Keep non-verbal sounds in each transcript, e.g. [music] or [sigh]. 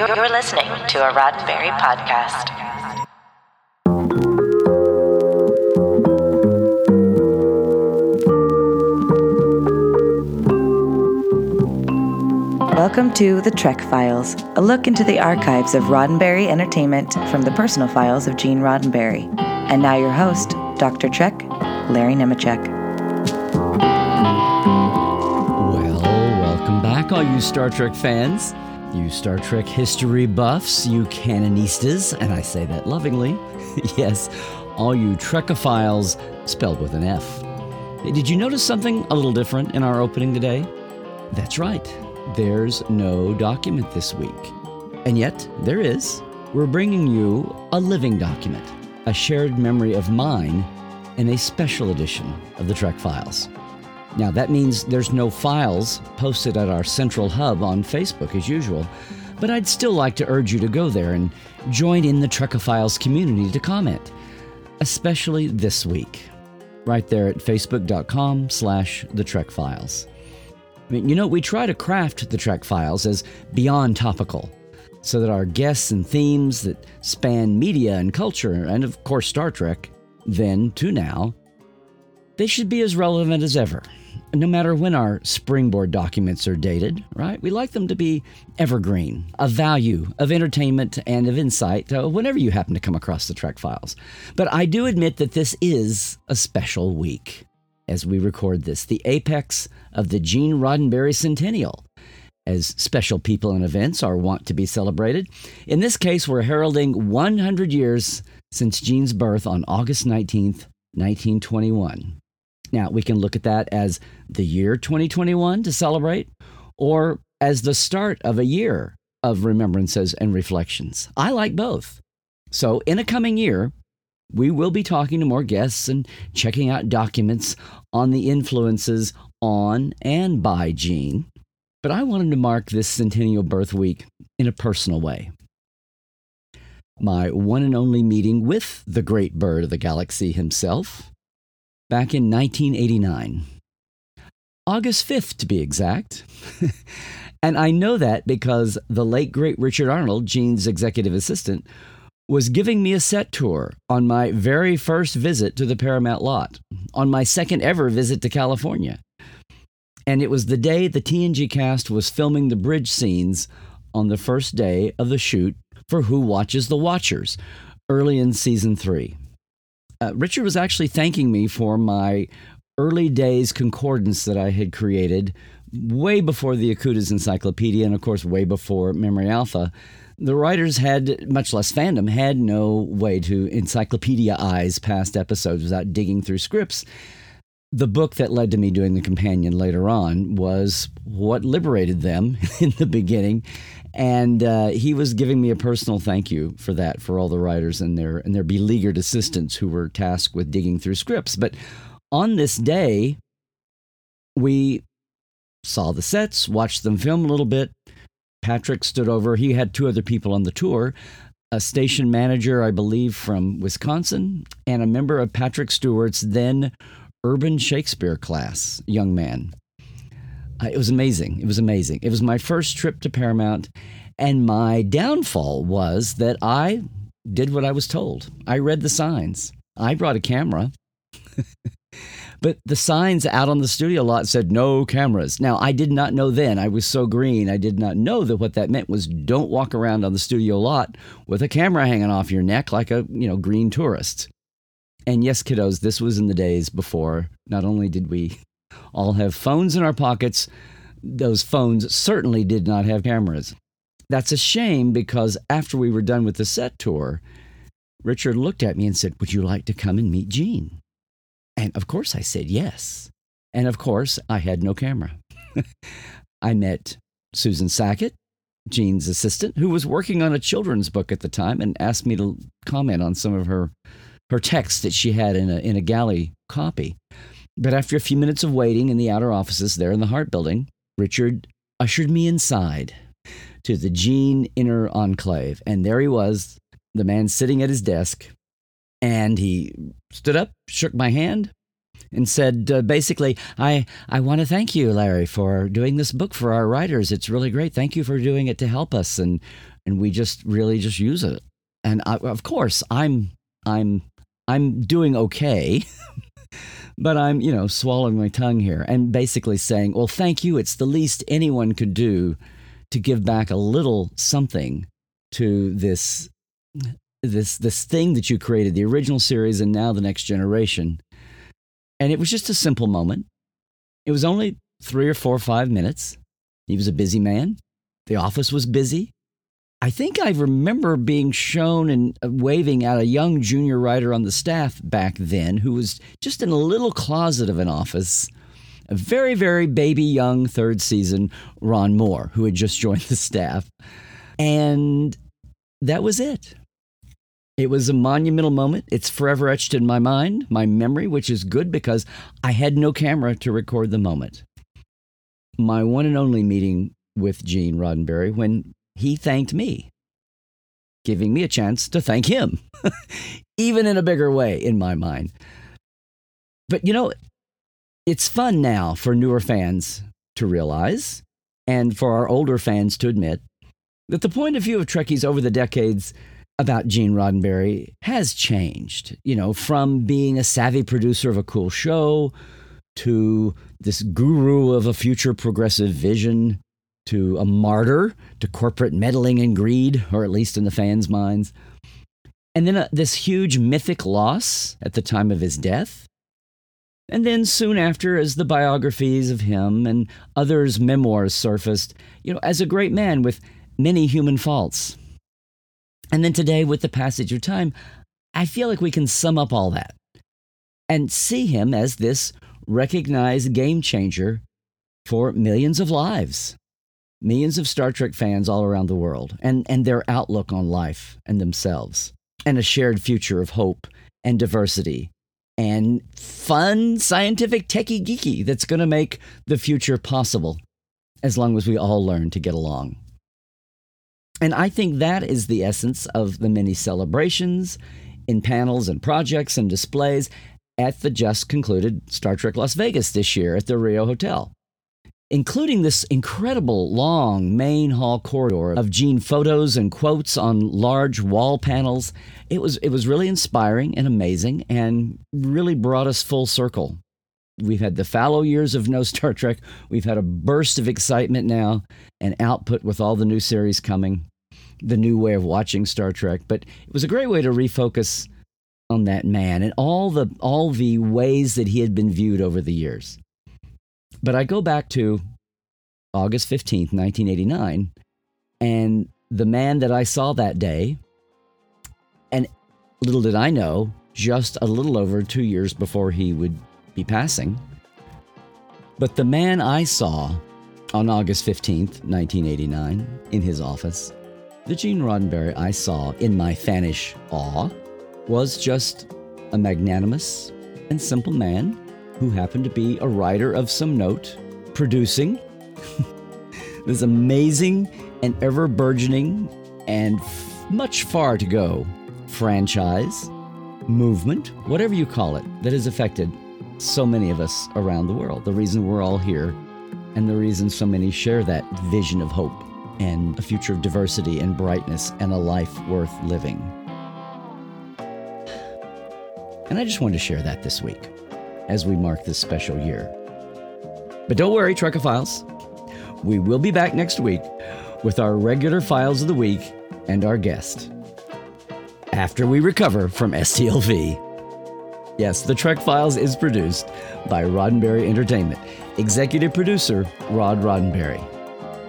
You're listening to a Roddenberry podcast. Welcome to The Trek Files, a look into the archives of Roddenberry Entertainment from the personal files of Gene Roddenberry. And now your host, Dr. Trek, Larry Nemecek. Well, welcome back, all you Star Trek fans, you Star Trek history buffs, you canonistas, and I say that lovingly. [laughs] yes, all you Trekophiles, spelled with an F. Did you notice something a little different in our opening today? That's right, there's no document this week. And yet, there is. We're bringing you a living document, a shared memory of mine, in a special edition of the Trek Files. Now, that means there's no files posted at our central hub on Facebook as usual, but I'd still like to urge you to go there and join in the Trekophiles community to comment, especially this week, right there at facebook.com slash the Trek Files. I mean, you know, we try to craft the Trek Files as beyond topical, so that our guests and themes that span media and culture, and of course Star Trek, then to now, they should be as relevant as ever no matter when our springboard documents are dated, right? We like them to be evergreen, of value, of entertainment, and of insight uh, whenever you happen to come across the Trek files. But I do admit that this is a special week as we record this, the apex of the Gene Roddenberry Centennial. As special people and events are wont to be celebrated. In this case, we're heralding 100 years since Gene's birth on August 19th, 1921. Now, we can look at that as the year 2021 to celebrate, or as the start of a year of remembrances and reflections. I like both. So, in a coming year, we will be talking to more guests and checking out documents on the influences on and by Gene. But I wanted to mark this centennial birth week in a personal way. My one and only meeting with the great bird of the galaxy himself, back in 1989. August 5th, to be exact. [laughs] and I know that because the late, great Richard Arnold, Gene's executive assistant, was giving me a set tour on my very first visit to the Paramount lot, on my second ever visit to California. And it was the day the TNG cast was filming the bridge scenes on the first day of the shoot for Who Watches the Watchers, early in season three. Uh, Richard was actually thanking me for my early days concordance that I had created way before the Okuda's Encyclopedia and, of course, way before Memory Alpha. The writers had, much less fandom, had no way to encyclopedia-ize past episodes without digging through scripts. The book that led to me doing the companion later on was what liberated them [laughs] in the beginning and uh, he was giving me a personal thank you for that for all the writers and their and their beleaguered assistants who were tasked with digging through scripts. But on this day, we saw the sets, watched them film a little bit. Patrick stood over. He had two other people on the tour a station manager, I believe, from Wisconsin, and a member of Patrick Stewart's then urban Shakespeare class, young man uh, it was amazing. It was amazing. It was my first trip to Paramount, and my downfall was that I did what I was told. I read the signs. I brought a camera. [laughs] but the signs out on the studio lot said no cameras. Now, I did not know then. I was so green. I did not know that what that meant was don't walk around on the studio lot with a camera hanging off your neck like a, you know, green tourist. And yes, kiddos, this was in the days before not only did we all have phones in our pockets. Those phones certainly did not have cameras. That's a shame because after we were done with the set tour, Richard looked at me and said, Would you like to come and meet Gene? And of course I said yes. And of course I had no camera. [laughs] I met Susan Sackett, Gene's assistant, who was working on a children's book at the time and asked me to comment on some of her her text that she had in a in a galley copy. But after a few minutes of waiting in the outer offices there in the Hart building, Richard ushered me inside to the Gene inner enclave. And there he was, the man sitting at his desk. And he stood up, shook my hand, and said uh, basically, I, I want to thank you, Larry, for doing this book for our writers. It's really great. Thank you for doing it to help us and, and we just really just use it. And I, of course, I'm I'm I'm doing okay. [laughs] but I'm, you know, swallowing my tongue here and basically saying, well, thank you. It's the least anyone could do to give back a little something to this this this thing that you created, the original series and now the next generation. And it was just a simple moment. It was only three or four or five minutes. He was a busy man. The office was busy. I think I remember being shown and uh, waving at a young junior writer on the staff back then who was just in a little closet of an office. A very, very baby young third season Ron Moore, who had just [laughs] joined the staff. And that was it. It was a monumental moment. It's forever etched in my mind, my memory, which is good because I had no camera to record the moment. My one and only meeting with Gene Roddenberry when he thanked me, giving me a chance to thank him, [laughs] even in a bigger way in my mind. But you know, it's fun now for newer fans to realize, and for our older fans to admit, that the point of view of Trekkies over the decades about Gene Roddenberry has changed. You know, from being a savvy producer of a cool show to this guru of a future progressive vision to a martyr to corporate meddling and greed, or at least in the fans' minds. And then uh, this huge mythic loss at the time of his death. And then soon after, as the biographies of him and others' memoirs surfaced, you know, as a great man with many human faults. And then today, with the passage of time, I feel like we can sum up all that and see him as this recognized game changer for millions of lives millions of Star Trek fans all around the world and, and their outlook on life and themselves, and a shared future of hope and diversity and fun, scientific, techie, geeky that's going to make the future possible as long as we all learn to get along. And I think that is the essence of the many celebrations in panels and projects and displays at the just concluded Star Trek Las Vegas this year at the Rio Hotel including this incredible long main hall corridor of Gene photos and quotes on large wall panels. It was, it was really inspiring and amazing and really brought us full circle. We've had the fallow years of no Star Trek. We've had a burst of excitement now and output with all the new series coming, the new way of watching Star Trek. But it was a great way to refocus on that man and all the all the ways that he had been viewed over the years. But I go back to August 15th, 1989, and the man that I saw that day, and little did I know, just a little over two years before he would be passing. But the man I saw on August 15th, 1989, in his office, the Gene Roddenberry I saw in my fanish awe, was just a magnanimous and simple man who happened to be a writer of some note, producing [laughs] this amazing and ever burgeoning and f- much far to go franchise, movement, whatever you call it, that has affected so many of us around the world. The reason we're all here and the reason so many share that vision of hope and a future of diversity and brightness and a life worth living. And I just wanted to share that this week as we mark this special year. But don't worry, Trekophiles. We will be back next week with our regular files of the week and our guest. After we recover from STLV. Yes, the Trek Files is produced by Roddenberry Entertainment. Executive producer Rod Roddenberry.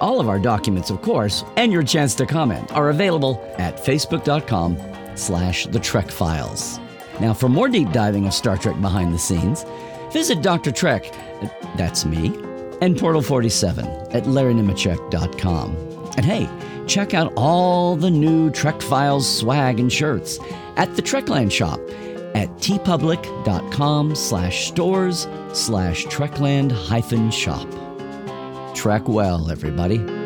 All of our documents, of course, and your chance to comment are available at facebook.com slash the Trek Files. Now, for more deep diving of Star Trek behind the scenes, visit Dr. Trek, that's me, and Portal 47 at larrynemecek.com. And hey, check out all the new Trek Files swag and shirts at the Trekland shop at teepublic.com slash stores slash trekland hyphen shop. Trek well, everybody.